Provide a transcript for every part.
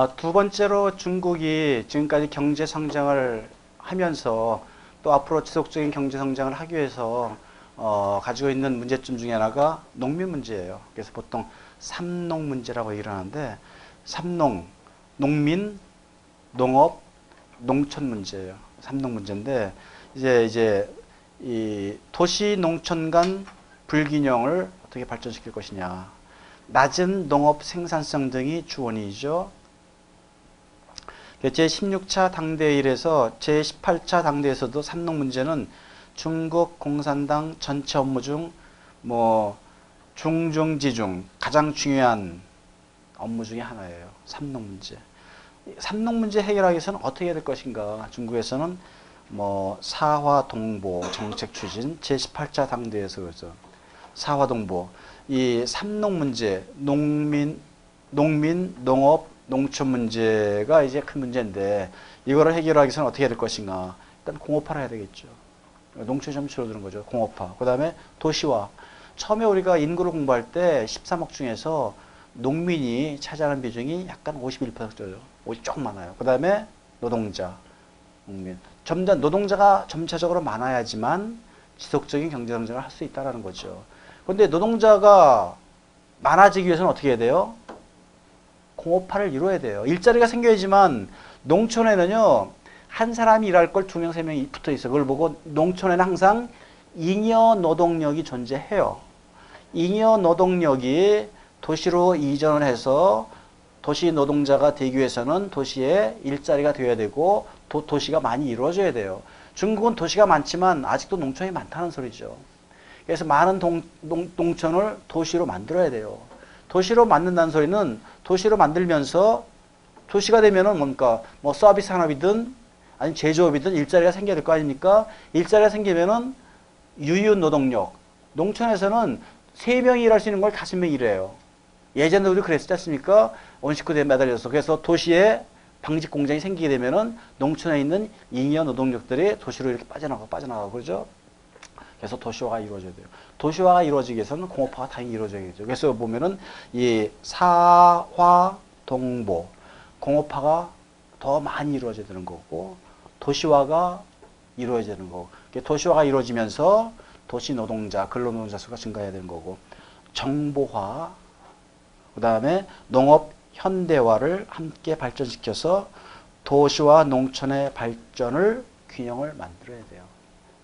아, 두 번째로 중국이 지금까지 경제 성장을 하면서 또 앞으로 지속적인 경제 성장을 하기 위해서 어, 가지고 있는 문제점 중에 하나가 농민 문제예요. 그래서 보통 삼농 문제라고 하는데 삼농, 농민, 농업, 농촌 문제예요. 삼농 문제인데 이제 이제 이 도시 농촌 간 불균형을 어떻게 발전시킬 것이냐. 낮은 농업 생산성 등이 주원이죠. 제16차 당대일에서 제18차 당대에서도 삼농 문제는 중국 공산당 전체 업무 중 뭐 중중지중 가장 중요한 업무 중에 하나예요. 삼농 문제. 이 삼농 문제 해결하기 위해서는 어떻게 해야 될 것인가? 중국에서는 뭐 사화 동보 정책 추진 제18차 당대에서 그죠. 사화 동보 이 삼농 문제 농민 농민 농업 농촌 문제가 이제 큰 문제인데 이거를 해결하기 위해서는 어떻게 해야 될 것인가? 일단 공업화를 해야 되겠죠. 농촌이 좀 줄어드는 거죠. 공업화. 그 다음에 도시화. 처음에 우리가 인구를 공부할 때 13억 중에서 농민이 차지하는 비중이 약간 51%죠. 조금 많아요. 그 다음에 노동자, 농민. 점점 노동자가 점차적으로 많아야지만 지속적인 경제 성장을 할 수 있다라는 거죠. 그런데 노동자가 많아지기 위해서는 어떻게 해야 돼요? 공업화를 이루어야 돼요. 일자리가 생겨야지만 농촌에는요 한 사람이 일할 걸 두 명, 세 명이 붙어 있어. 그걸 보고 농촌에는 항상 잉여 노동력이 존재해요. 잉여 노동력이 도시로 이전을 해서 도시 노동자가 되기 위해서는 도시에 일자리가 되어야 되고 도, 도시가 많이 이루어져야 돼요. 중국은 도시가 많지만 아직도 농촌이 많다는 소리죠. 그래서 많은 동, 농, 농촌을 도시로 만들어야 돼요. 도시로 만든다는 소리는 도시로 만들면서 도시가 되면은 뭡니까? 뭐 서비스 산업이든 아니 제조업이든 일자리가 생겨야 될 거 아닙니까? 일자리가 생기면은 유유 노동력. 농촌에서는 세 명이 일할 수 있는 걸 다섯 명이 일해요. 예전에 우리 그랬지 않습니까? 원식구대에 매달려서. 그래서 도시에 방직 공장이 생기게 되면은 농촌에 있는 잉여 노동력들이 도시로 이렇게 빠져나가고 빠져나가고 그러죠. 그래서 도시화가 이루어져야 돼요. 도시화가 이루어지기 위해서는 공업화가 당연히 이루어져야겠죠. 그래서 보면은 이 사화 동보 공업화가 더 많이 이루어져야 되는 거고 도시화가 이루어져야 되는 거고 도시화가 이루어지면서 도시 노동자, 근로노동자 수가 증가해야 되는 거고 정보화 그 다음에 농업 현대화를 함께 발전시켜서 도시와 농촌의 발전을 균형을 만들어야 돼요.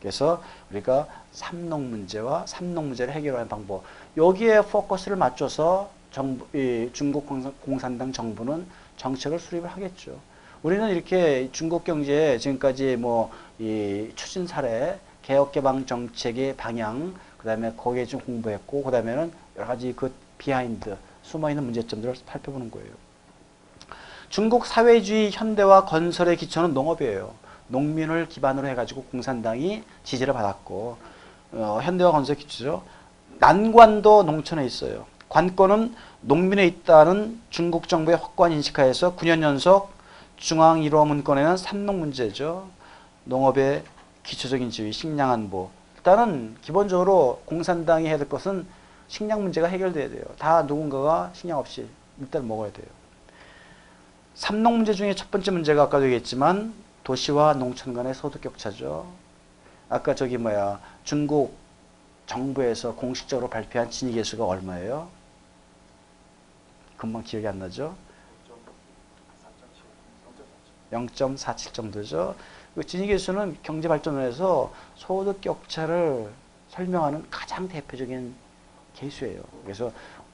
그래서 우리가 삼농 문제와 삼농 문제를 해결하는 방법 여기에 포커스를 맞춰서 정부, 이 중국 공산당 정부는 정책을 수립을 하겠죠. 우리는 이렇게 중국 경제 지금까지 뭐 이 추진 사례 개혁 개방 정책의 방향 그다음에 거기에 좀 공부했고 그다음에는 여러 가지 그 behind 숨어 있는 문제점들을 살펴보는 거예요. 중국 사회주의 현대화 건설의 기초는 농업이에요. 농민을 기반으로 해가지고 공산당이 지지를 받았고 어, 현대화 건설 기초죠. 난관도 농촌에 있어요. 관건은 농민에 있다는 중국 정부의 확고한 인식하에서 9년 연속 중앙 1호 문건에는 삼농 문제죠. 농업의 기초적인 지위, 식량 안보. 일단은 기본적으로 공산당이 해야 될 것은 식량 문제가 해결돼야 돼요. 다 누군가가 식량 없이 일단 먹어야 돼요. 삼농 문제 중에 첫 번째 문제가 아까도 얘기했지만 도시와 농촌 간의 소득 격차죠. 아까 저기 뭐야 중국 정부에서 공식적으로 발표한 진위 계수가 얼마예요? 금방 기억이 안 나죠? 0.47 정도죠. 그 진위 계수는 경제 발전을 해서 소득 격차를 설명하는 가장 대표적인 계수예요. 그래서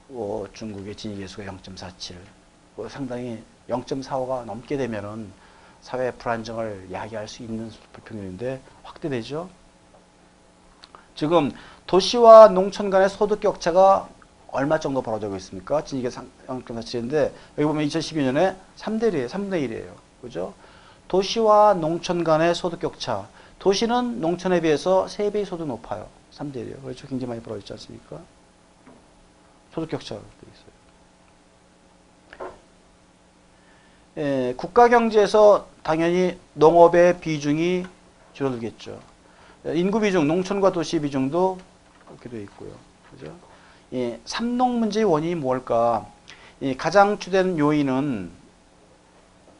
어, 중국의 진위 계수가 0.47, 뭐 상당히 0.45가 넘게 되면은 사회 불안정을 야기할 수 있는 불평률인데 확대되죠. 지금 도시와 농촌 간의 소득 격차가 얼마 정도 벌어지고 있습니까? 진이게 0.47인데 여기 보면 2012년에 3대 1이에요. 3분의 1이에요. 그죠? 도시와 농촌 간의 소득 격차. 도시는 농촌에 비해서 3배 소득 높아요. 3대 1이에요. 그렇죠? 굉장히 많이 벌어지지 않습니까? 소득 격차가 있어요. 예, 국가 경제에서 당연히 농업의 비중이 줄어들겠죠. 인구 비중, 농촌과 도시 비중도 그렇게 되어 있고요. 그죠? 예, 삼농 문제의 원인이 뭘까? 이 가장 주된 요인은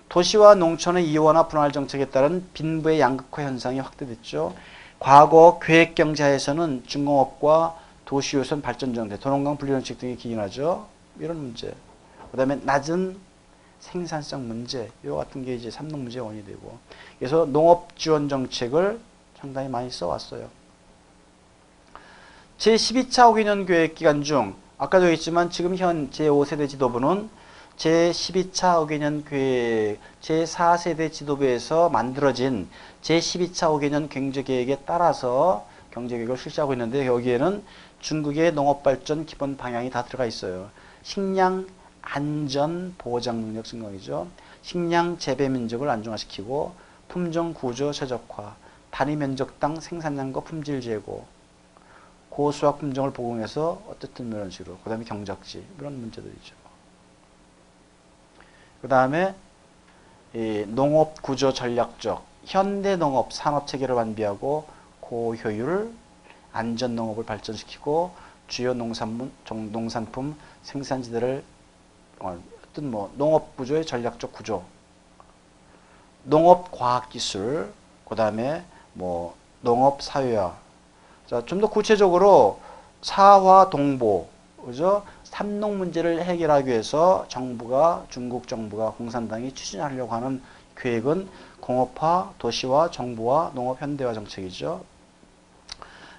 도시와 농촌의 이원화 분할 정책에 따른 빈부의 양극화 현상이 확대됐죠. 과거 계획 경제에서는 중공업과 도시유선 발전 정책, 도농강 분리 정책 등이 기인하죠. 이런 문제. 그 다음에 낮은 생산성 문제, 이 같은 게 이제 삼농 문제 원이 되고. 그래서 농업 지원 정책을 상당히 많이 써왔어요. 제12차 5개년 계획 기간 중 아까도 했지만 지금 현 제5세대 지도부는 제12차 5개년 계획 제4세대 지도부에서 만들어진 제12차 5개년 경제계획에 따라서 경제계획을 실시하고 있는데 여기에는 중국의 농업발전 기본 방향이 다 들어가 있어요. 식량 안전 보장 능력 증강이죠. 식량 재배 민족을 안정화시키고 품종 구조 최적화, 단위 면적당 생산량과 품질 제고, 고수확 품종을 보공해서 어쨌든 이런 식으로 그 다음에 경작지 이런 문제들이죠. 그 다음에 농업 구조 전략적 현대 농업 산업 체계를 완비하고 고효율 안전 농업을 발전시키고 주요 농산물 종- 농산품 생산지대를 어, 어떤 뭐 농업 구조의 전략적 구조 농업 과학 기술 그 다음에 뭐 농업 사회화 자, 좀 더 구체적으로 사화 동보, 그죠? 삼농 문제를 해결하기 위해서 정부가 중국 정부가 공산당이 추진하려고 하는 계획은 공업화, 도시화, 정부화, 농업 현대화 정책이죠.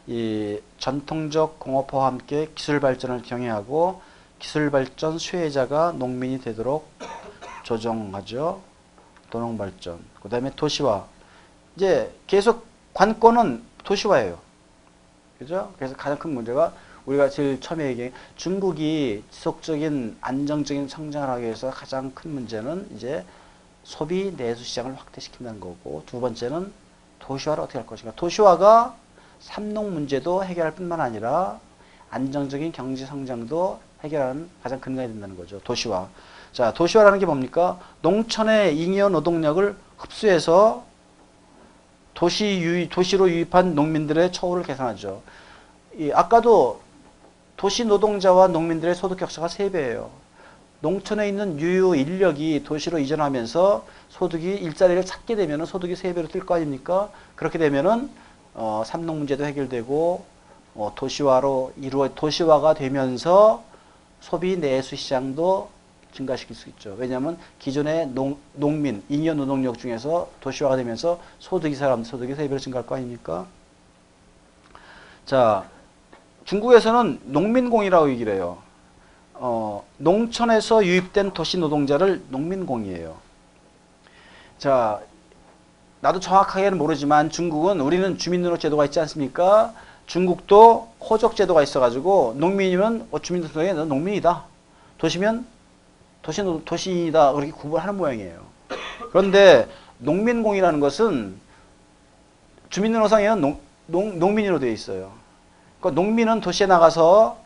이 전통적 공업화와 함께 기술 발전을 경외하고 기술 발전 수혜자가 농민이 되도록 조정하죠. 도농 발전. 그 다음에 도시화. 이제 계속 관건은 도시화예요. 그죠? 그래서 가장 큰 문제가 우리가 제일 처음에 얘기한 중국이 지속적인 안정적인 성장을 하기 위해서 가장 큰 문제는 이제 소비 내수 시장을 확대시킨다는 거고 두 번째는 도시화를 어떻게 할 것인가. 도시화가 삼농 문제도 해결할 뿐만 아니라 안정적인 경제 성장도 해결하는 가장 근간이 된다는 거죠. 도시화. 자, 도시화라는 게 뭡니까? 농촌의 잉여 노동력을 흡수해서 도시 유입, 도시로 유입한 농민들의 처우를 개선하죠. 이 아까도 도시 노동자와 농민들의 소득 격차가 3배예요. 농촌에 있는 유효 인력이 도시로 이전하면서 소득이 일자리를 찾게 되면 소득이 3배로 뛸 거 아닙니까? 그렇게 되면은 어, 삼농 문제도 해결되고 어, 도시화로 이루어 도시화가 되면서 소비 내수 시장도 증가시킬 수 있죠. 왜냐하면 기존의 농, 농민, 잉여 노동력 중에서 도시화가 되면서 소득이 사람 소득이 세배로 증가할 거 아닙니까? 자, 중국에서는 농민공이라고 얘기를 해요. 어, 농촌에서 유입된 도시 노동자를 농민공이에요. 자, 나도 정확하게는 모르지만 중국은 우리는 주민등록 제도가 있지 않습니까? 중국도 호적 제도가 있어가지고 농민이면 어, 주민등록에 너 농민이다. 도시면 도시 도시이다 그렇게 구분하는 모양이에요. 그런데 농민공이라는 것은 주민등록상에는 농, 농, 농민으로 되어 있어요. 그러니까 농민은 도시에 나가서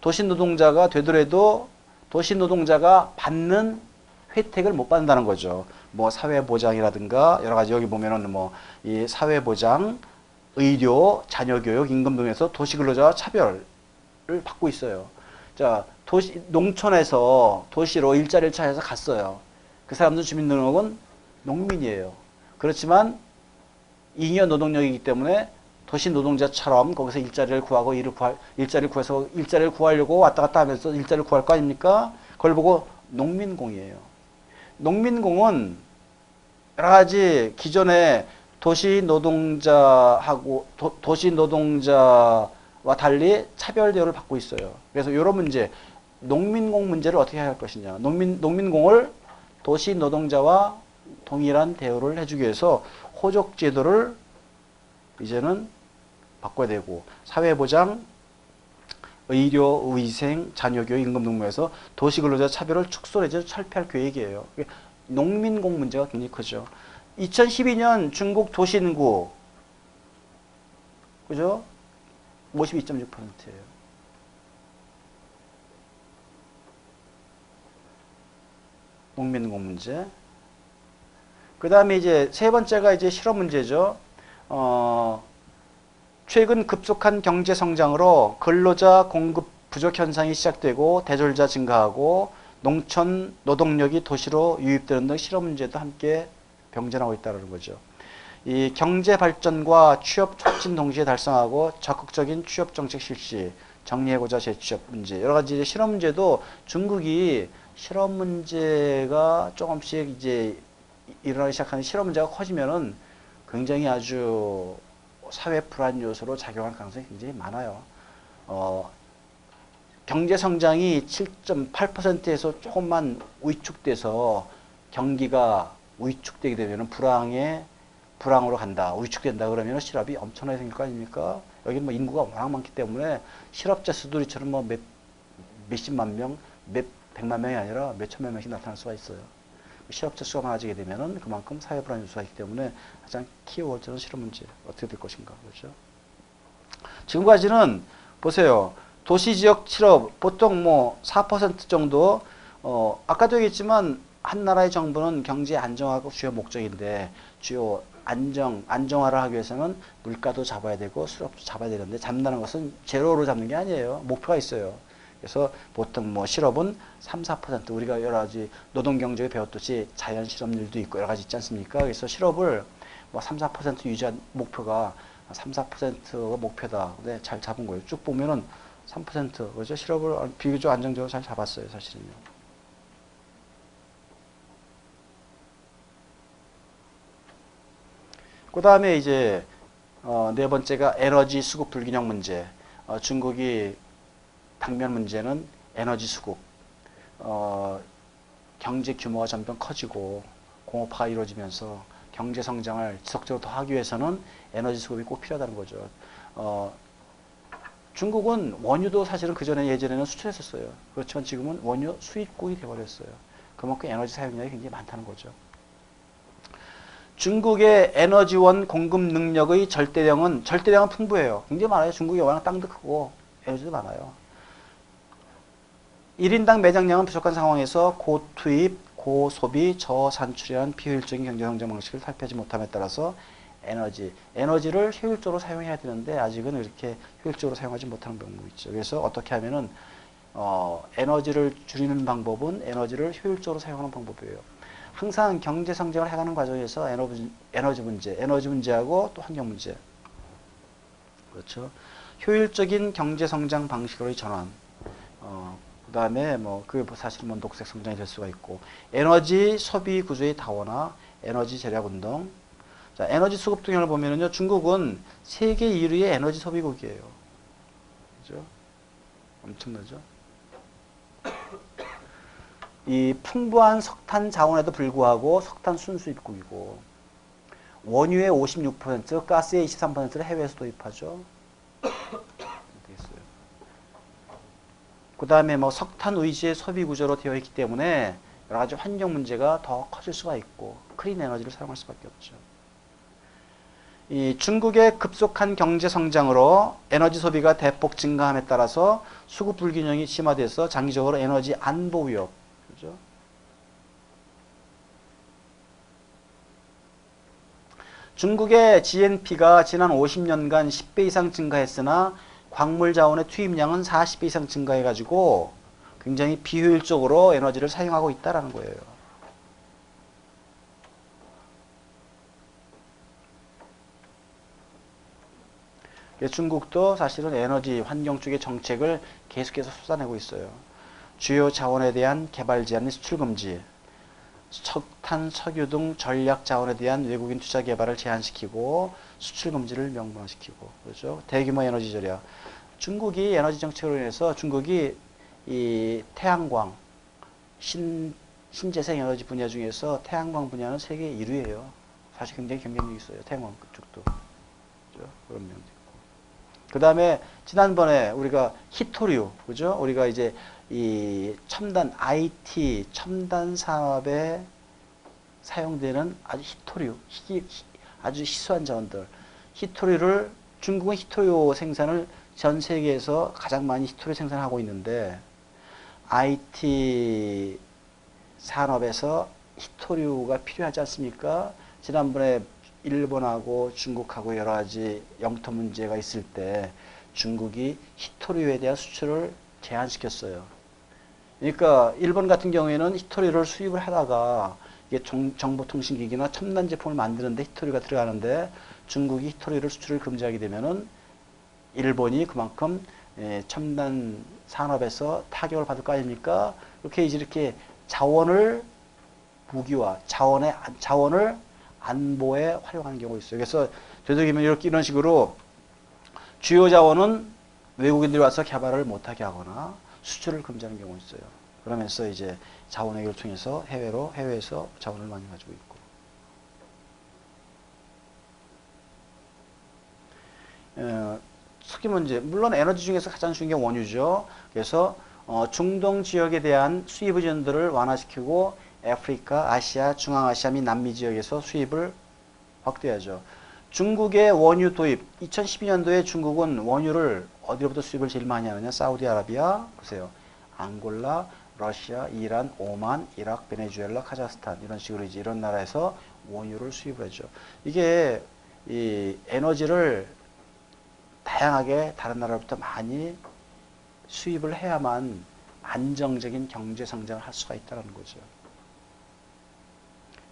도시 노동자가 되더라도 도시 노동자가 받는 혜택을 못 받는다는 거죠. 뭐 사회보장이라든가 여러 가지 여기 보면은 뭐 이 사회보장, 의료, 자녀교육, 임금 등에서 도시근로자와 차별을 받고 있어요. 자, 도시, 농촌에서 도시로 일자리를 찾아서 갔어요. 그 사람들 주민등록은 농민이에요. 그렇지만 잉여 노동력이기 때문에 도시 노동자처럼 거기서 일자리를 구하고 일을 구할, 일자리를 구해서 일자리를 구하려고 왔다 갔다 하면서 일자리를 구할 거 아닙니까? 그걸 보고 농민공이에요. 농민공은 여러 가지 기존의 도시 노동자하고 도, 도시 노동자와 달리 차별 대우를 받고 있어요. 그래서 이런 문제, 농민공 문제를 어떻게 할 것이냐. 농민 농민공을 도시 노동자와 동일한 대우를 해주기 위해서 호적 제도를 이제는 바꿔야 되고 사회보장, 의료, 위생, 자녀교육, 임금등록에서 도시근로자 차별을 축소해서 철폐할 계획이에요. 농민공 문제가 굉장히 크죠. 2012년 중국 도시인구 그죠? 52.6%예요. 농민공 문제. 그 다음에 이제 세 번째가 이제 실업 문제죠. 어, 최근 급속한 경제 성장으로 근로자 공급 부족 현상이 시작되고 대졸자 증가하고 농촌 노동력이 도시로 유입되는 등 실업 문제도 함께 병전하고 있다는 거죠. 이 경제 발전과 취업 촉진 동시에 달성하고 적극적인 취업 정책 실시, 정리해고자 재취업 문제 여러 가지 실업 문제도 중국이 실업 문제가 조금씩 이제 일어나기 시작하는 실업 문제가 커지면은 굉장히 아주 사회 불안 요소로 작용할 가능성이 굉장히 많아요. 어, 경제 성장이 7.8%에서 조금만 위축돼서 경기가 위축되게 되면 불황에 불황으로 간다, 위축된다 그러면 실업이 엄청나게 생길 거 아닙니까? 여기는 뭐 인구가 워낙 많기 때문에 실업자 수도 이처럼 뭐 몇, 몇십만 명, 몇 백만 명이 아니라 몇 천만 명씩 나타날 수가 있어요. 실업자 수가 많아지게 되면은 그만큼 사회 불안 요소가 있기 때문에 가장 키워드는 실업 문제 어떻게 될 것인가 그렇죠. 지금까지는 보세요. 도시 지역 실업 보통 뭐 4% 정도 어 아까도 얘기했지만 한 나라의 정부는 경제 안정화가 주요 목적인데 주요 안정 안정화를 하기 위해서는 물가도 잡아야 되고 수rop도 잡아야 되는데 잡는다는 것은 제로로 잡는 게 아니에요. 목표가 있어요. 그래서 보통 뭐 실업은 3, 4% 우리가 여러 가지 노동 경제에 배웠듯이 자연 실업률도 있고 여러 가지 있지 않습니까? 그래서 실업을 뭐 3, 4% 유지한 목표가 3, 4%가 목표다. 근데 잘 잡은 거예요. 쭉 보면은 3% 그죠? 실업을 비교적 안정적으로 잘 잡았어요, 사실은요. 그 다음에 이제 어, 네 번째가 에너지 수급 불균형 문제. 어, 중국이 당면 문제는 에너지 수급. 어, 경제 규모가 점점 커지고 공업화가 이루어지면서 경제 성장을 지속적으로 더 하기 위해서는 에너지 수급이 꼭 필요하다는 거죠. 어, 중국은 원유도 사실은 그 전에 예전에는 수출했었어요. 그렇지만 지금은 원유 수입국이 되어버렸어요. 그만큼 에너지 사용량이 굉장히 많다는 거죠. 중국의 에너지원 공급 능력의 절대량은 절대량은 풍부해요. 굉장히 많아요. 중국이 워낙 땅도 크고 에너지도 많아요. 1인당 매장량은 부족한 상황에서 고투입, 고소비, 저산출이라는 비효율적인 경제 성장 방식을 살펴지 못함에 따라서 에너지, 에너지를 효율적으로 사용해야 되는데 아직은 이렇게 효율적으로 사용하지 못하는 경우가 있죠. 그래서 어떻게 하면은 어, 에너지를 줄이는 방법은 에너지를 효율적으로 사용하는 방법이에요. 항상 경제 성장을 해가는 과정에서 에너지, 에너지 문제, 에너지 문제하고 또 환경 문제. 그렇죠. 효율적인 경제 성장 방식으로의 전환. 어, 그 다음에 뭐, 그 사실 뭐 녹색 성장이 될 수가 있고, 에너지 소비 구조의 다원화, 에너지 절약 운동. 자, 에너지 수급 동향을 보면은요, 중국은 세계 1위의 에너지 소비국이에요. 그죠? 엄청나죠? 이 풍부한 석탄 자원에도 불구하고 석탄 순수입국이고 원유의 56%, 가스의 23%를 해외에서 도입하죠. 그 다음에 뭐 석탄 의지의 소비 구조로 되어 있기 때문에 여러 가지 환경 문제가 더 커질 수가 있고 클린 에너지를 사용할 수밖에 없죠. 이 중국의 급속한 경제 성장으로 에너지 소비가 대폭 증가함에 따라서 수급 불균형이 심화돼서 장기적으로 에너지 안보 위협 그죠? 중국의 GNP가 지난 50년간 10배 이상 증가했으나 광물 자원의 투입량은 40배 이상 증가해가지고 굉장히 비효율적으로 에너지를 사용하고 있다라는 거예요. 중국도 사실은 에너지 환경 쪽의 정책을 계속해서 쏟아내고 있어요. 주요 자원에 대한 개발 제한 및 수출 금지, 석탄, 석유 등 전략 자원에 대한 외국인 투자 개발을 제한시키고 수출 금지를 명문화시키고 그렇죠. 대규모 에너지 절약. 중국이 에너지 정책으로 인해서 중국이 이 태양광 신 신재생 에너지 분야 중에서 태양광 분야는 세계 1위예요. 사실 굉장히 경쟁력이 있어요. 태양광 쪽도. 그렇죠? 그런 면도. 그 다음에 지난번에 우리가 히토류, 그죠? 우리가 이제 이 첨단 IT 첨단 산업에 사용되는 아주 히토류, 희, 아주 희소한 자원들. 히토류를 중국은 히토류 생산을 전 세계에서 가장 많이 히토류 생산하고 있는데 IT 산업에서 히토류가 필요하지 않습니까? 지난번에 일본하고 중국하고 여러 가지 영토 문제가 있을 때 중국이 히토류에 대한 수출을 제한시켰어요. 그러니까 일본 같은 경우에는 히토리를 수입을 하다가 이게 정, 정보통신기기나 첨단 제품을 만드는데 히토리가 들어가는데 중국이 히토리를 수출을 금지하게 되면은 일본이 그만큼 예, 첨단 산업에서 타격을 받을 거 아닙니까? 이렇게 이제 이렇게 자원을 무기화, 자원의 안- 자원을 안보에 활용하는 경우가 있어요. 그래서 되도록이면 이렇게 이런 식으로 주요 자원은 외국인들이 와서 개발을 못하게 하거나 수출을 금지하는 경우가 있어요. 그러면서 이제 자원 외교를 통해서 해외로 해외에서 자원을 많이 가지고 있고. 어, 특히 문제 물론 에너지 중에서 가장 중요한 게 원유죠. 그래서 어, 중동 지역에 대한 수입 의존들을 완화시키고 아프리카, 아시아, 중앙아시아 및 남미 지역에서 수입을 확대하죠. 중국의 원유 도입. 2012년도에 중국은 원유를 어디로부터 수입을 제일 많이 하느냐? 사우디아라비아 보세요. 앙골라 러시아 이란 오만 이라크 베네수엘라 카자흐스탄. 이런 식으로 이제 이런 나라에서 원유를 수입을 하죠. 이게 이 에너지를 다양하게 다른 나라로부터 많이 수입을 해야만 안정적인 경제 성장을 할 수가 있다는 거죠.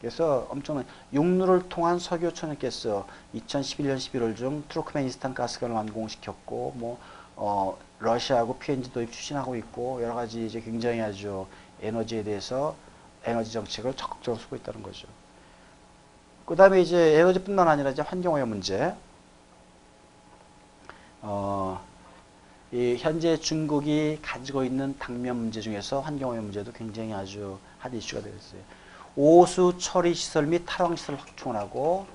그래서 엄청난 육로를 통한 석유 천연가스 2011년 11월 중 투르크메니스탄 가스관을 완공시켰고 뭐 어, 러시아하고 PNG 도입 추진하고 있고 여러 가지 이제 굉장히 아주 에너지에 대해서 에너지 정책을 적극적으로 쓰고 있다는 거죠. 그 다음에 이제 에너지뿐만 아니라 이제 환경오염 문제. 어, 이 현재 중국이 가지고 있는 당면 문제 중에서 환경오염 문제도 굉장히 아주 핫 이슈가 되고 있어요. 오수 처리 시설 및 탈원 시설 확충을 하고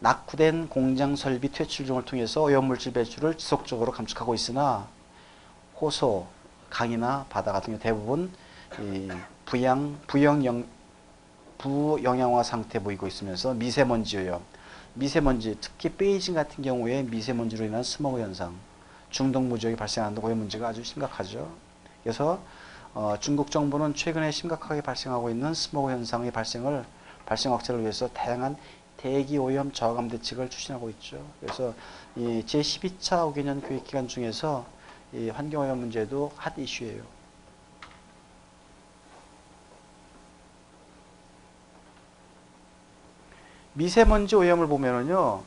낙후된 공장 설비 퇴출 등을 통해서 오염물질 배출을 지속적으로 감축하고 있으나 호소, 강이나 바다 같은 경우 대부분 이 부양, 부영영, 부영양화 상태 보이고 있으면서 미세먼지 오염, 미세먼지 특히 베이징 같은 경우에 미세먼지로 인한 스모그 현상, 중동 무지역이 발생하는 오염 문제가 아주 심각하죠. 그래서 어, 중국 정부는 최근에 심각하게 발생하고 있는 스모그 현상의 발생을 발생 억제를 위해서 다양한 대기 오염 저감 대책을 추진하고 있죠. 그래서 이 제12차 5개년 교육 기간 중에서 이 환경 오염 문제도 핫 이슈예요. 미세먼지 오염을 보면은요.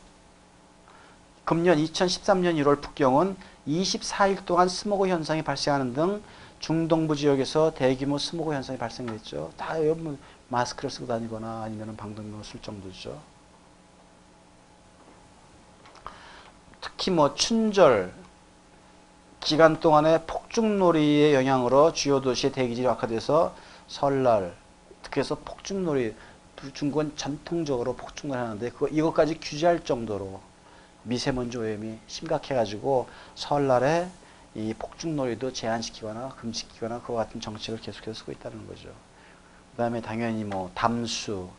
금년 2013년 1월 북경은 24일 동안 스모그 현상이 발생하는 등 중동부 지역에서 대규모 스모그 현상이 발생했죠. 다 여러분 마스크를 쓰고 다니거나 아니면 방독면을 쓸 정도죠. 특히 뭐 춘절 기간 동안에 폭죽놀이의 영향으로 주요 도시의 대기질이 악화돼서 설날 해서 폭죽놀이 중국은 전통적으로 폭죽놀이 하는데 그거 이것까지 규제할 정도로 미세먼지 오염이 심각해가지고 설날에 이 폭죽놀이도 제한시키거나 금지시키거나 그와 같은 정책을 계속해서 쓰고 있다는 거죠. 그 다음에 당연히 뭐 담수,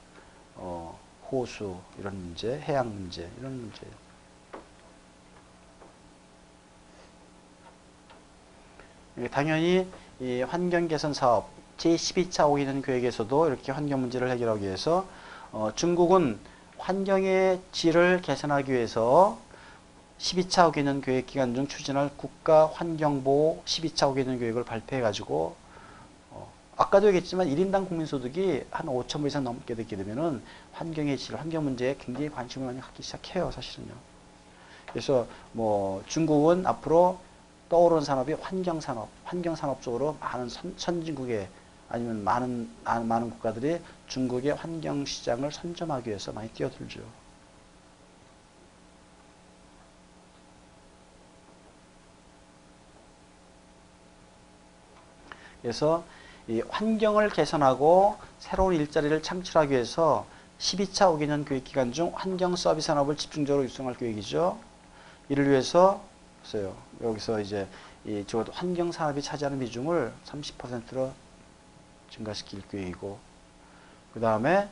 어, 호수 이런 문제, 해양 문제 이런 문제. 예, 당연히 이 환경 개선 사업 제12차 5개년 계획에서도 이렇게 환경 문제를 해결하기 위해서 어, 중국은 환경의 질을 개선하기 위해서 12차 5개년 계획 기간 중 추진할 국가 환경보호 12차 5개년 계획을 발표해 가지고 어, 아까도 얘기했지만 1인당 국민소득이 한 5천 불 이상 넘게 되게 되면은 환경의 질, 환경 문제에 굉장히 관심을 많이 갖기 시작해요, 사실은요. 그래서 뭐 중국은 앞으로 떠오르는 산업이 환경 산업, 환경 산업 쪽으로 많은 선, 선진국에 아니면 많은 많은 국가들이 중국의 환경 시장을 선점하기 위해서 많이 뛰어들죠. 그래서 이 환경을 개선하고 새로운 일자리를 창출하기 위해서 12차 5개년 교육 기간 중 환경 서비스 산업을 집중적으로 육성할 계획이죠. 이를 위해서 보세요. 여기서 이제 이 환경 산업이 차지하는 비중을 30%로 증가시킬 계획이고 그 다음에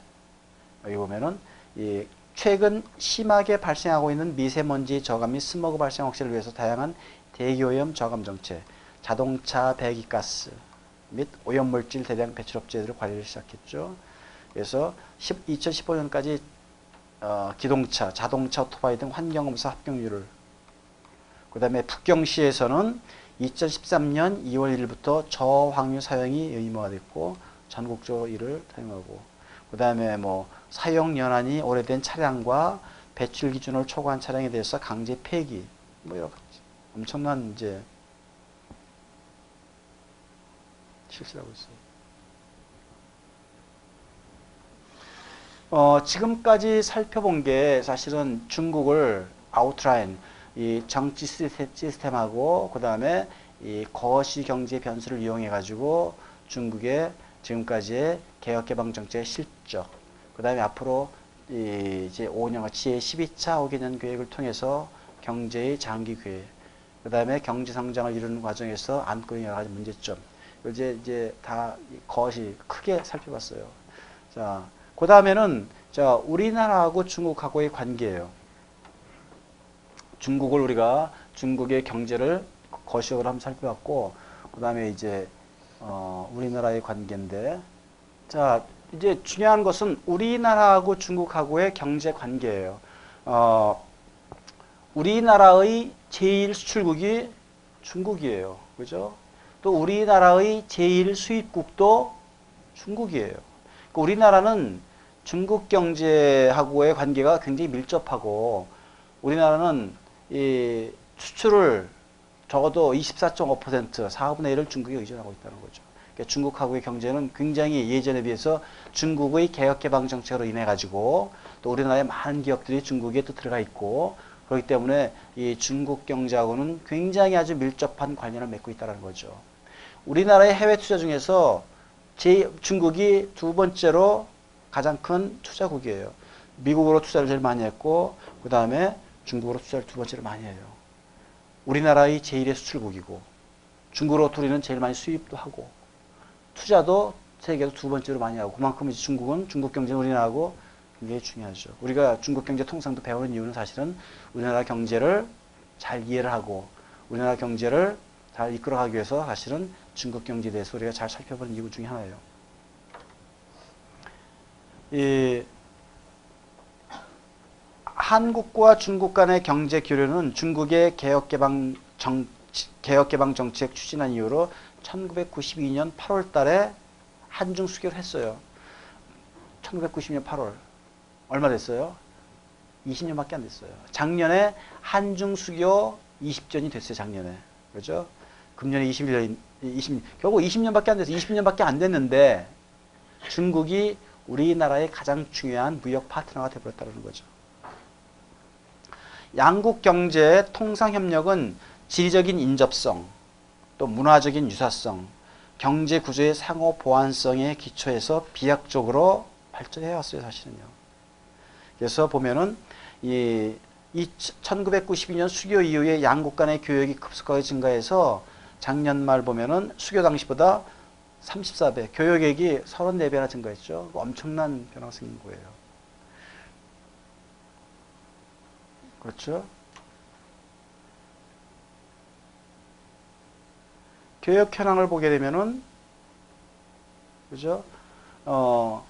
여기 보면은 이 최근 심하게 발생하고 있는 미세먼지 저감 및 스모그 발생 억제를 위해서 다양한 대기오염 저감 정책, 자동차 배기가스 및 오염물질 대량 배출 업체들을 관리를 시작했죠. 그래서 2015년까지 어, 기동차, 자동차, 오토바이 등 환경검사 합격률을 그 다음에 북경시에서는 2013년 2월 1일부터 저황유 사용이 의무화 됐고 전국적으로 이를 사용하고 그 다음에 뭐 사용 연한이 오래된 차량과 배출 기준을 초과한 차량에 대해서 강제 폐기 뭐 여러 가지 엄청난 이제 실시하고 있어요. 어, 지금까지 살펴본 게 사실은 중국을 아웃라인 이 정치 시스템- 시스템하고 그 다음에 이 거시 경제 변수를 이용해 가지고 중국의 지금까지의 개혁 개방 정책의 실적 그 다음에 앞으로 이 이제 5년간 제 12차 5개년 계획을 통해서 경제의 장기 계획 그 다음에 경제 성장을 이루는 과정에서 안고 있는 여러 가지 문제점 이제 이제 다 거시 크게 살펴봤어요. 자, 그 다음에는 자 우리나라하고 중국하고의 관계예요. 중국을 우리가 중국의 경제를 거시적으로 한번 살펴봤고 그 다음에 이제 어, 우리나라의 관계인데 자 이제 중요한 것은 우리나라하고 중국하고의 경제 관계예요. 어, 우리나라의 제일 수출국이 중국이에요. 그죠? 또 우리나라의 제일 수입국도 중국이에요. 그러니까 우리나라는 중국 경제하고의 관계가 굉장히 밀접하고 우리나라는 이 수출을 적어도 24.5% 4분의 1을 중국에 의존하고 있다는 거죠. 그러니까 중국하고의 경제는 굉장히 예전에 비해서 중국의 개혁 개방 정책으로 인해 가지고 또 우리나라의 많은 기업들이 중국에 또 들어가 있고 그렇기 때문에 이 중국 경제하고는 굉장히 아주 밀접한 관련을 맺고 있다는 거죠. 우리나라의 해외 투자 중에서 제 중국이 두 번째로 가장 큰 투자국이에요. 미국으로 투자를 제일 많이 했고 그 다음에 중국으로 투자를 두 번째로 많이 해요. 우리나라의 제일의 수출국이고 중국으로 우리는 제일 많이 수입도 하고 투자도 세계에서 두 번째로 많이 하고 그만큼 이제 중국은 중국 경제는 우리나라하고 굉장히 중요하죠. 우리가 중국 경제 통상도 배우는 이유는 사실은 우리나라 경제를 잘 이해를 하고 우리나라 경제를 잘 이끌어가기 위해서 사실은 중국 경제에 대해서 우리가 잘 살펴보는 이유 중에 하나예요. 이 한국과 중국 간의 경제 교류는 중국의 개혁 개방 정 개혁 개방 정책 추진한 이후로 1992년 8월 달에 한중 수교를 했어요. 1992년 8월. 얼마 됐어요? 20년밖에 안 됐어요. 작년에 한중 수교 20전이 됐어요, 작년에. 그죠? 금년에 21년, 20, 결국 20년밖에 안 돼서 20년밖에 안 됐는데 중국이 우리나라의 가장 중요한 무역 파트너가 되어버렸다는 거죠. 양국 경제 통상 협력은 지리적인 인접성, 또 문화적인 유사성, 경제 구조의 상호 보완성에 기초해서 비약적으로 발전해 왔어요, 사실은요. 그래서 보면은 이, 이 1992년 수교 이후에 양국 간의 교역이 급속하게 증가해서 작년 말 보면은 수교 당시보다 34배, 교역액이 34배나 증가했죠. 엄청난 변화가 생긴 거예요. 그렇죠? 교역 현황을 보게 되면은 그죠? 어,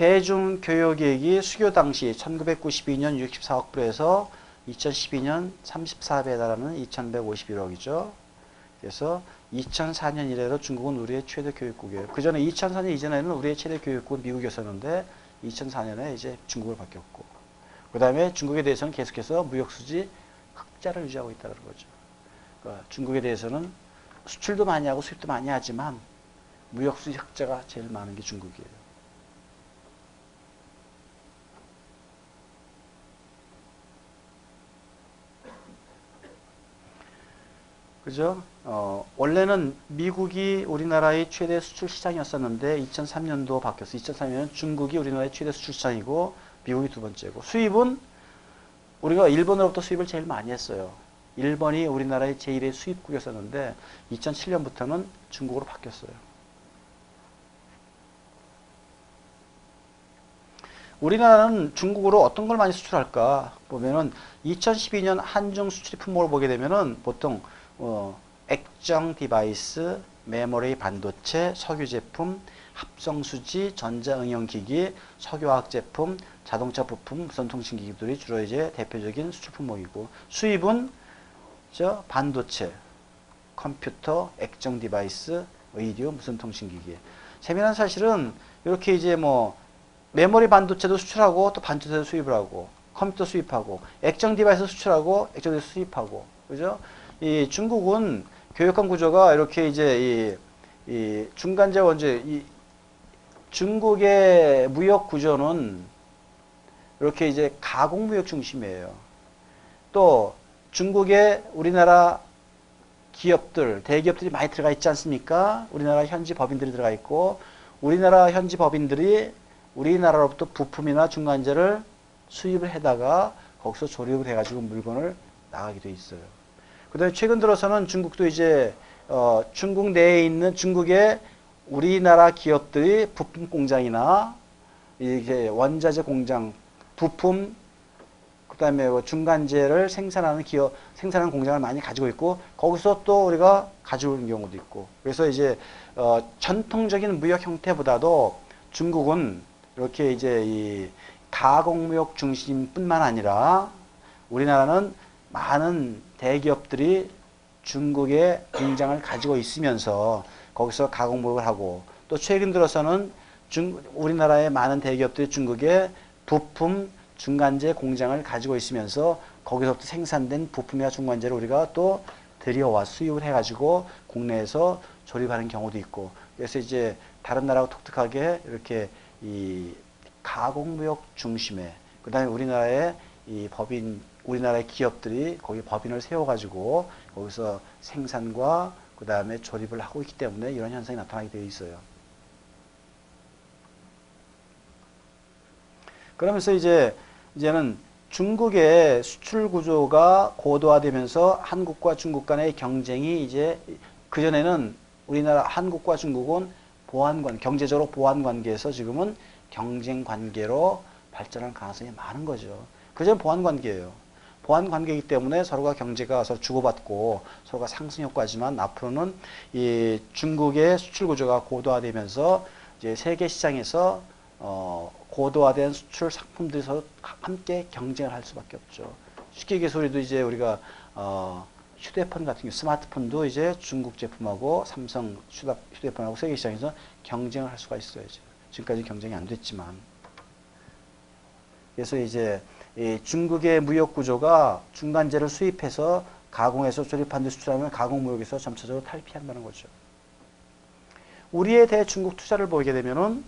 대중 교역액이 수교 당시 1992년 64억 불에서 2012년 34배에 달하는 2151억이죠. 그래서 2004년 이래로 중국은 우리의 최대 교육국이에요. 그 전에 2004년 이전에는 우리의 최대 교육국은 미국이었었는데 2004년에 이제 중국을 바뀌었고 그 다음에 중국에 대해서는 계속해서 무역수지 흑자를 유지하고 있다는 거죠. 그러니까 중국에 대해서는 수출도 많이 하고 수입도 많이 하지만 무역수지 흑자가 제일 많은 게 중국이에요. 그죠? 어, 원래는 미국이 우리나라의 최대 수출 시장이었었는데 2003년도 바뀌었어. 2003년은 중국이 우리나라의 최대 수출 시장이고 미국이 두 번째고 수입은 우리가 일본으로부터 수입을 제일 많이 했어요. 일본이 우리나라의 제1의 수입국이었었는데 2007년부터는 중국으로 바뀌었어요. 우리나라는 중국으로 어떤 걸 많이 수출할까 보면은 2012년 한중 수출 품목을 보게 되면은 보통 어, 액정 디바이스, 메모리 반도체, 석유 제품, 합성 수지, 전자 응용 기기, 석유화학 제품, 자동차 부품, 무선 통신 기기들이 주로 이제 대표적인 수출 품목이고 수입은 저 반도체, 컴퓨터, 액정 디바이스, 의류, 무선 통신기기. 재미난 사실은 이렇게 이제 뭐 메모리 반도체도 수출하고 또 반도체도 수입을 하고 컴퓨터 수입하고 액정 디바이스 수출하고 액정 디바이스 수입하고 그죠? 이 중국은 교역 구조가 이렇게 이제 이, 이 중간재 원재 이 중국의 무역 구조는 이렇게 이제 가공 무역 중심이에요. 또 중국의 우리나라 기업들, 대기업들이 많이 들어가 있지 않습니까? 우리나라 현지 법인들이 들어가 있고 우리나라 현지 법인들이 우리나라로부터 부품이나 중간재를 수입을 해다가 거기서 조립을 해가지고 물건을 나가게 돼 있어요. 그다음에 최근 들어서는 중국도 이제 어, 중국 내에 있는 중국의 우리나라 기업들이 부품 공장이나 이게 원자재 공장, 부품 그다음에 뭐 중간재를 생산하는 기업, 생산하는 공장을 많이 가지고 있고 거기서 또 우리가 있는 경우도 있고. 그래서 이제 어, 전통적인 무역 형태보다도 중국은 이렇게 이제 이 가공무역 중심뿐만 아니라 우리나라는 많은 대기업들이 중국의 공장을 가지고 있으면서 거기서 가공무역을 하고 또 최근 들어서는 중, 우리나라의 많은 대기업들이 중국의 부품 중간재 공장을 가지고 있으면서 거기서부터 생산된 부품이나 중간재를 우리가 또 들여와 수입을 해가지고 국내에서 조립하는 경우도 있고 그래서 이제 다른 나라하고 독특하게 이렇게 이 가공무역 중심의 그다음에 우리나라의 이 법인 우리나라의 기업들이 거기 법인을 세워가지고 거기서 생산과 그 다음에 조립을 하고 있기 때문에 이런 현상이 나타나게 되어 있어요. 그러면서 이제 이제는 중국의 수출 구조가 고도화되면서 한국과 중국 간의 경쟁이 이제 그 전에는 우리나라 한국과 중국은 보안 관 경제적으로 보안 관계에서 지금은 경쟁 관계로 발전할 가능성이 많은 거죠. 그전 보안 관계예요. 보안 관계이기 때문에 서로가 경제가 서로 주고받고 서로가 상승 효과지만 앞으로는 이 중국의 수출 구조가 고도화되면서 이제 세계 시장에서 어 고도화된 수출 상품들이 서로 함께 경쟁을 할 수밖에 없죠. 쉽게 얘기해서 우리도 이제 우리가 어 휴대폰 같은 경우 스마트폰도 이제 중국 제품하고 삼성 휴대- 휴대폰하고 세계 시장에서 경쟁을 할 수가. 이제. 지금까지 경쟁이 안 됐지만. 그래서 이제 이 중국의 무역 구조가 중간재를 수입해서 가공해서 조립한 데 수출하면 가공 무역에서 점차적으로 탈피한다는 거죠. 우리에 대해 중국 투자를 보게 되면은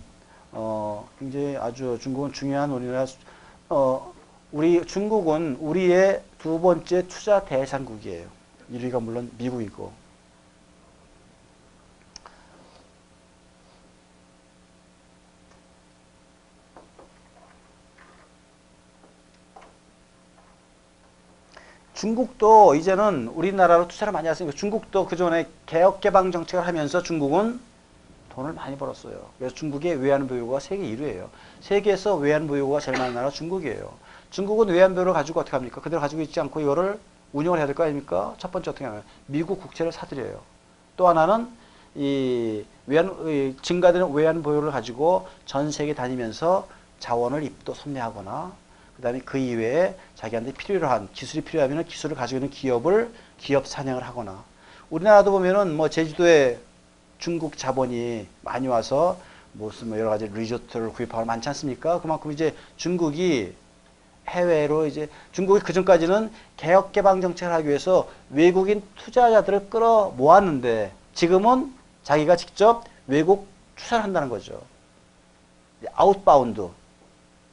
어 굉장히 아주 중국은 중요한 우리나라 수- 어 우리 중국은 우리의 두 번째 투자 대상국이에요. 1위가 물론 미국이고. 중국도 이제는 우리나라로 투자를 많이 했으니까 중국도 그 전에 개혁 개방 정책을 하면서 중국은 돈을 많이 벌었어요. 그래서 중국의 외환 보유고가 세계 1위예요. 세계에서 외환 보유고가 제일 많은 나라가 중국이에요. 중국은 외환 보유를 가지고 어떻게 합니까? 그대로 가지고 있지 않고 이거를 운영을 해야 될 거 아닙니까? 첫 번째 어떻게 하나요? 미국 국채를 사들여요. 또 하나는 이 외환 이 증가되는 외환 보유를 가지고 전 세계 다니면서 자원을 입도 선매하거나 그다음에 그 이외에 자기한테 필요한 기술이 필요하면 기술을 가지고 있는 기업을 기업 사냥을 하거나 우리나라도 보면은 뭐 제주도에 중국 자본이 많이 와서 무슨 뭐 여러 가지 리조트를 구입하고 많지 않습니까? 그만큼 이제 중국이 해외로 이제 중국이 그 전까지는 개혁 개방 정책을 하기 위해서 외국인 투자자들을 끌어 모았는데 지금은 자기가 직접 외국 투자를 한다는 거죠. Outbound.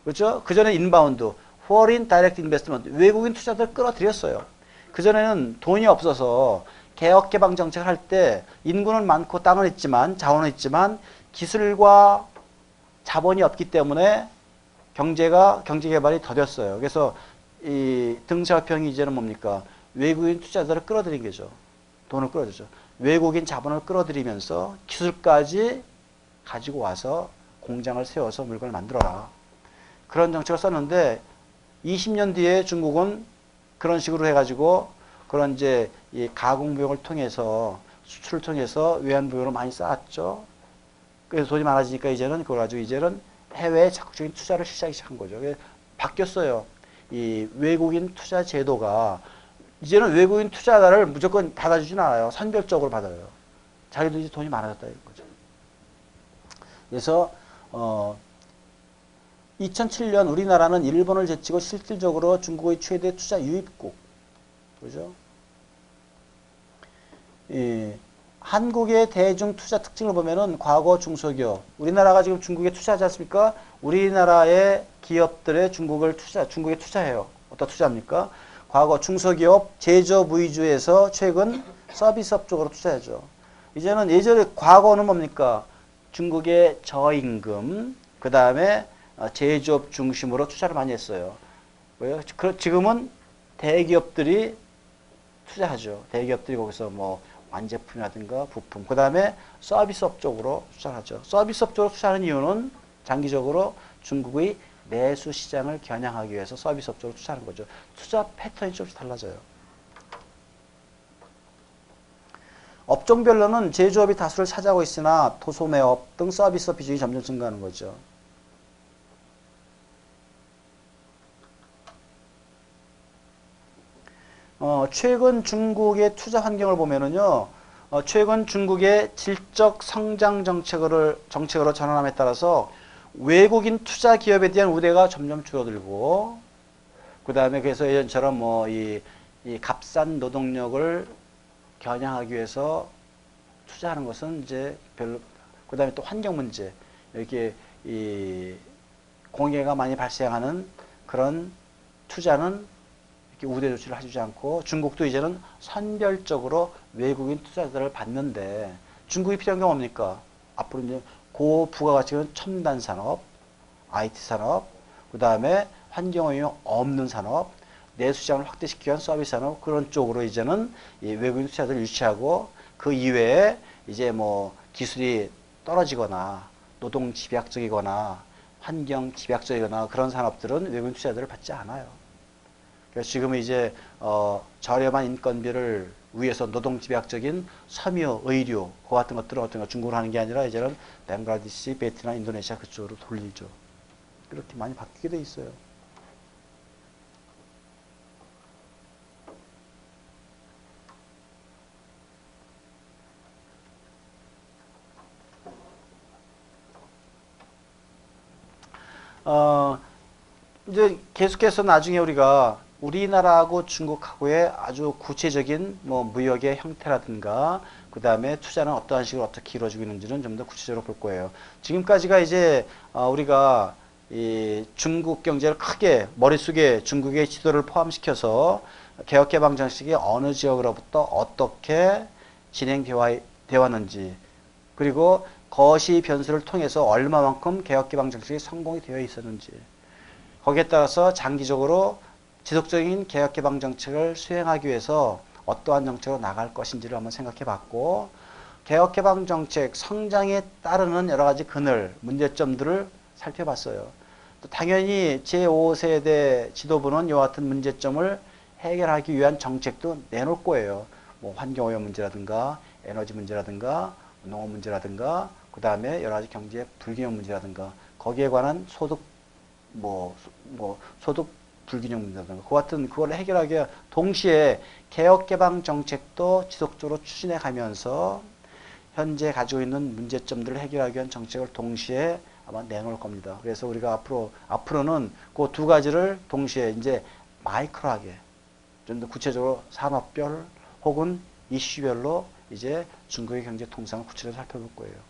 그렇죠? 그 전에 inbound, foreign direct investment, 외국인 투자들 끌어들였어요. 그 전에는 돈이 없어서 개혁 개방 정책을 할 때 인구는 많고 땅은 있지만 자원은 있지만 기술과 자본이 없기 때문에 경제가 경제 개발이 더뎠어요. 그래서 이 등소평이 이제는 뭡니까? 외국인 투자자를 끌어들인 거죠. 돈을 끌어들죠. 외국인 자본을 끌어들이면서 기술까지 가지고 와서 공장을 세워서 물건을 만들어라. 그런 정책을 썼는데 20년 뒤에 중국은 그런 식으로 해가지고 그런 이제 이 가공 무역을 통해서 수출을 통해서 외환 무역을 많이 쌓았죠. 그래서 돈이 많아지니까 이제는 그걸 가지고 이제는 해외에 적극적인 투자를 시작이 시작한 거죠. 바뀌었어요. 이 외국인 투자 제도가 이제는 외국인 투자자를 무조건 받아주진 않아요. 선별적으로 받아요. 자기도 이제 돈이 많아졌다 이런 거죠. 그래서 어 2007년 우리나라는 일본을 제치고 실질적으로 중국의 최대 투자 유입국. 그죠? 이 한국의 대중 투자 특징을 보면은 과거 중소기업 우리나라가 지금 중국에 투자하지 않습니까? 우리나라의 기업들의 중국을 투자 중국에 투자해요. 어디다 투자합니까? 과거 중소기업 제조업 위주에서 최근 서비스업 쪽으로 투자하죠. 이제는 예전에 과거는 뭡니까? 중국의 저임금 그 다음에 제조업 중심으로 투자를 많이 했어요. 왜요? 그- 지금은 대기업들이 투자하죠. 대기업들이 거기서 뭐 완제품이라든가 부품, 그 다음에 서비스업 쪽으로 투자하죠. 서비스업 쪽으로 투자하는 이유는 장기적으로 중국의 내수 시장을 겨냥하기 위해서 서비스업 쪽으로 투자하는 거죠. 투자 패턴이 조금씩 달라져요. 업종별로는 제조업이 다수를 차지하고 있으나 도소매업 등 서비스업 비중이 점점 증가하는 거죠. 어, 최근 중국의 투자 환경을 보면은요, 어, 최근 중국의 질적 성장 정책을, 정책으로 전환함에 따라서 외국인 투자 기업에 대한 우대가 점점 줄어들고, 그 다음에 그래서 예전처럼 뭐 이, 이 값싼 노동력을 겨냥하기 위해서 투자하는 것은 이제 별로, 그 다음에 또 환경 문제, 이렇게 이 공해가 많이 발생하는 그런 투자는 우대 조치를 해주지 않고 중국도 이제는 선별적으로 외국인 투자자들을 받는데 중국이 필요한 게 뭡니까? 앞으로 이제 고부가가치는 첨단 산업, IT 산업, 그 다음에 환경오염이 없는 산업, 내수시장을 확대시키기 위한 서비스 산업 그런 쪽으로 이제는 이 외국인 투자자들을 유치하고 그 이외에 이제 뭐 기술이 떨어지거나 노동 집약적이거나 환경 집약적이거나 그런 산업들은 외국인 투자자들을 받지 않아요. 그래서 지금은 이제 어, 저렴한 인건비를 위해서 노동 집약적인 섬유, 의류 그 같은 것들은 어떤 거 중국으로 하는 게 아니라 이제는 벵글라데시, 베트남, 인도네시아 그쪽으로 돌리죠. 그렇게 많이 바뀌게 돼 있어요. 어, 이제 계속해서 나중에 우리가 우리나라하고 중국하고의 아주 구체적인 뭐 무역의 형태라든가 그 다음에 투자는 어떠한 식으로 어떻게 이루어지고 있는지는 좀 더 구체적으로 볼 거예요. 지금까지가 이제 어, 우리가 이 중국 경제를 크게 머릿속에 중국의 지도를 포함시켜서 개혁개방 정책이 어느 지역으로부터 어떻게 진행되어 왔는지 그리고 거시 변수를 통해서 얼마만큼 개혁개방 정책이 성공이 되어 있었는지 거기에 따라서 장기적으로 지속적인 개혁 개방 정책을 수행하기 위해서 어떠한 정책으로 나갈 것인지를 한번 생각해 봤고 개혁 개방 정책 성장에 따르는 여러 가지 그늘, 문제점들을 살펴봤어요. 또 당연히 제5세대 지도부는 이와 같은 문제점을 해결하기 위한 정책도 내놓을 거예요. 뭐 환경오염 문제라든가 에너지 문제라든가 농업 문제라든가 그 다음에 여러 가지 경제 불균형 문제라든가 거기에 관한 소득 뭐, 뭐 소득 불균형 문제라든가 그 같은 그걸 해결하기 위해 동시에 개혁 개방 정책도 지속적으로 추진해 가면서 현재 가지고 있는 문제점들을 해결하기 위한 정책을 동시에 아마 내놓을 겁니다. 그래서 우리가 앞으로 앞으로는 그 두 가지를 동시에 이제 마이크로하게 좀 더 구체적으로 산업별 혹은 이슈별로 이제 중국의 경제 통상을 구체적으로 살펴볼 거예요.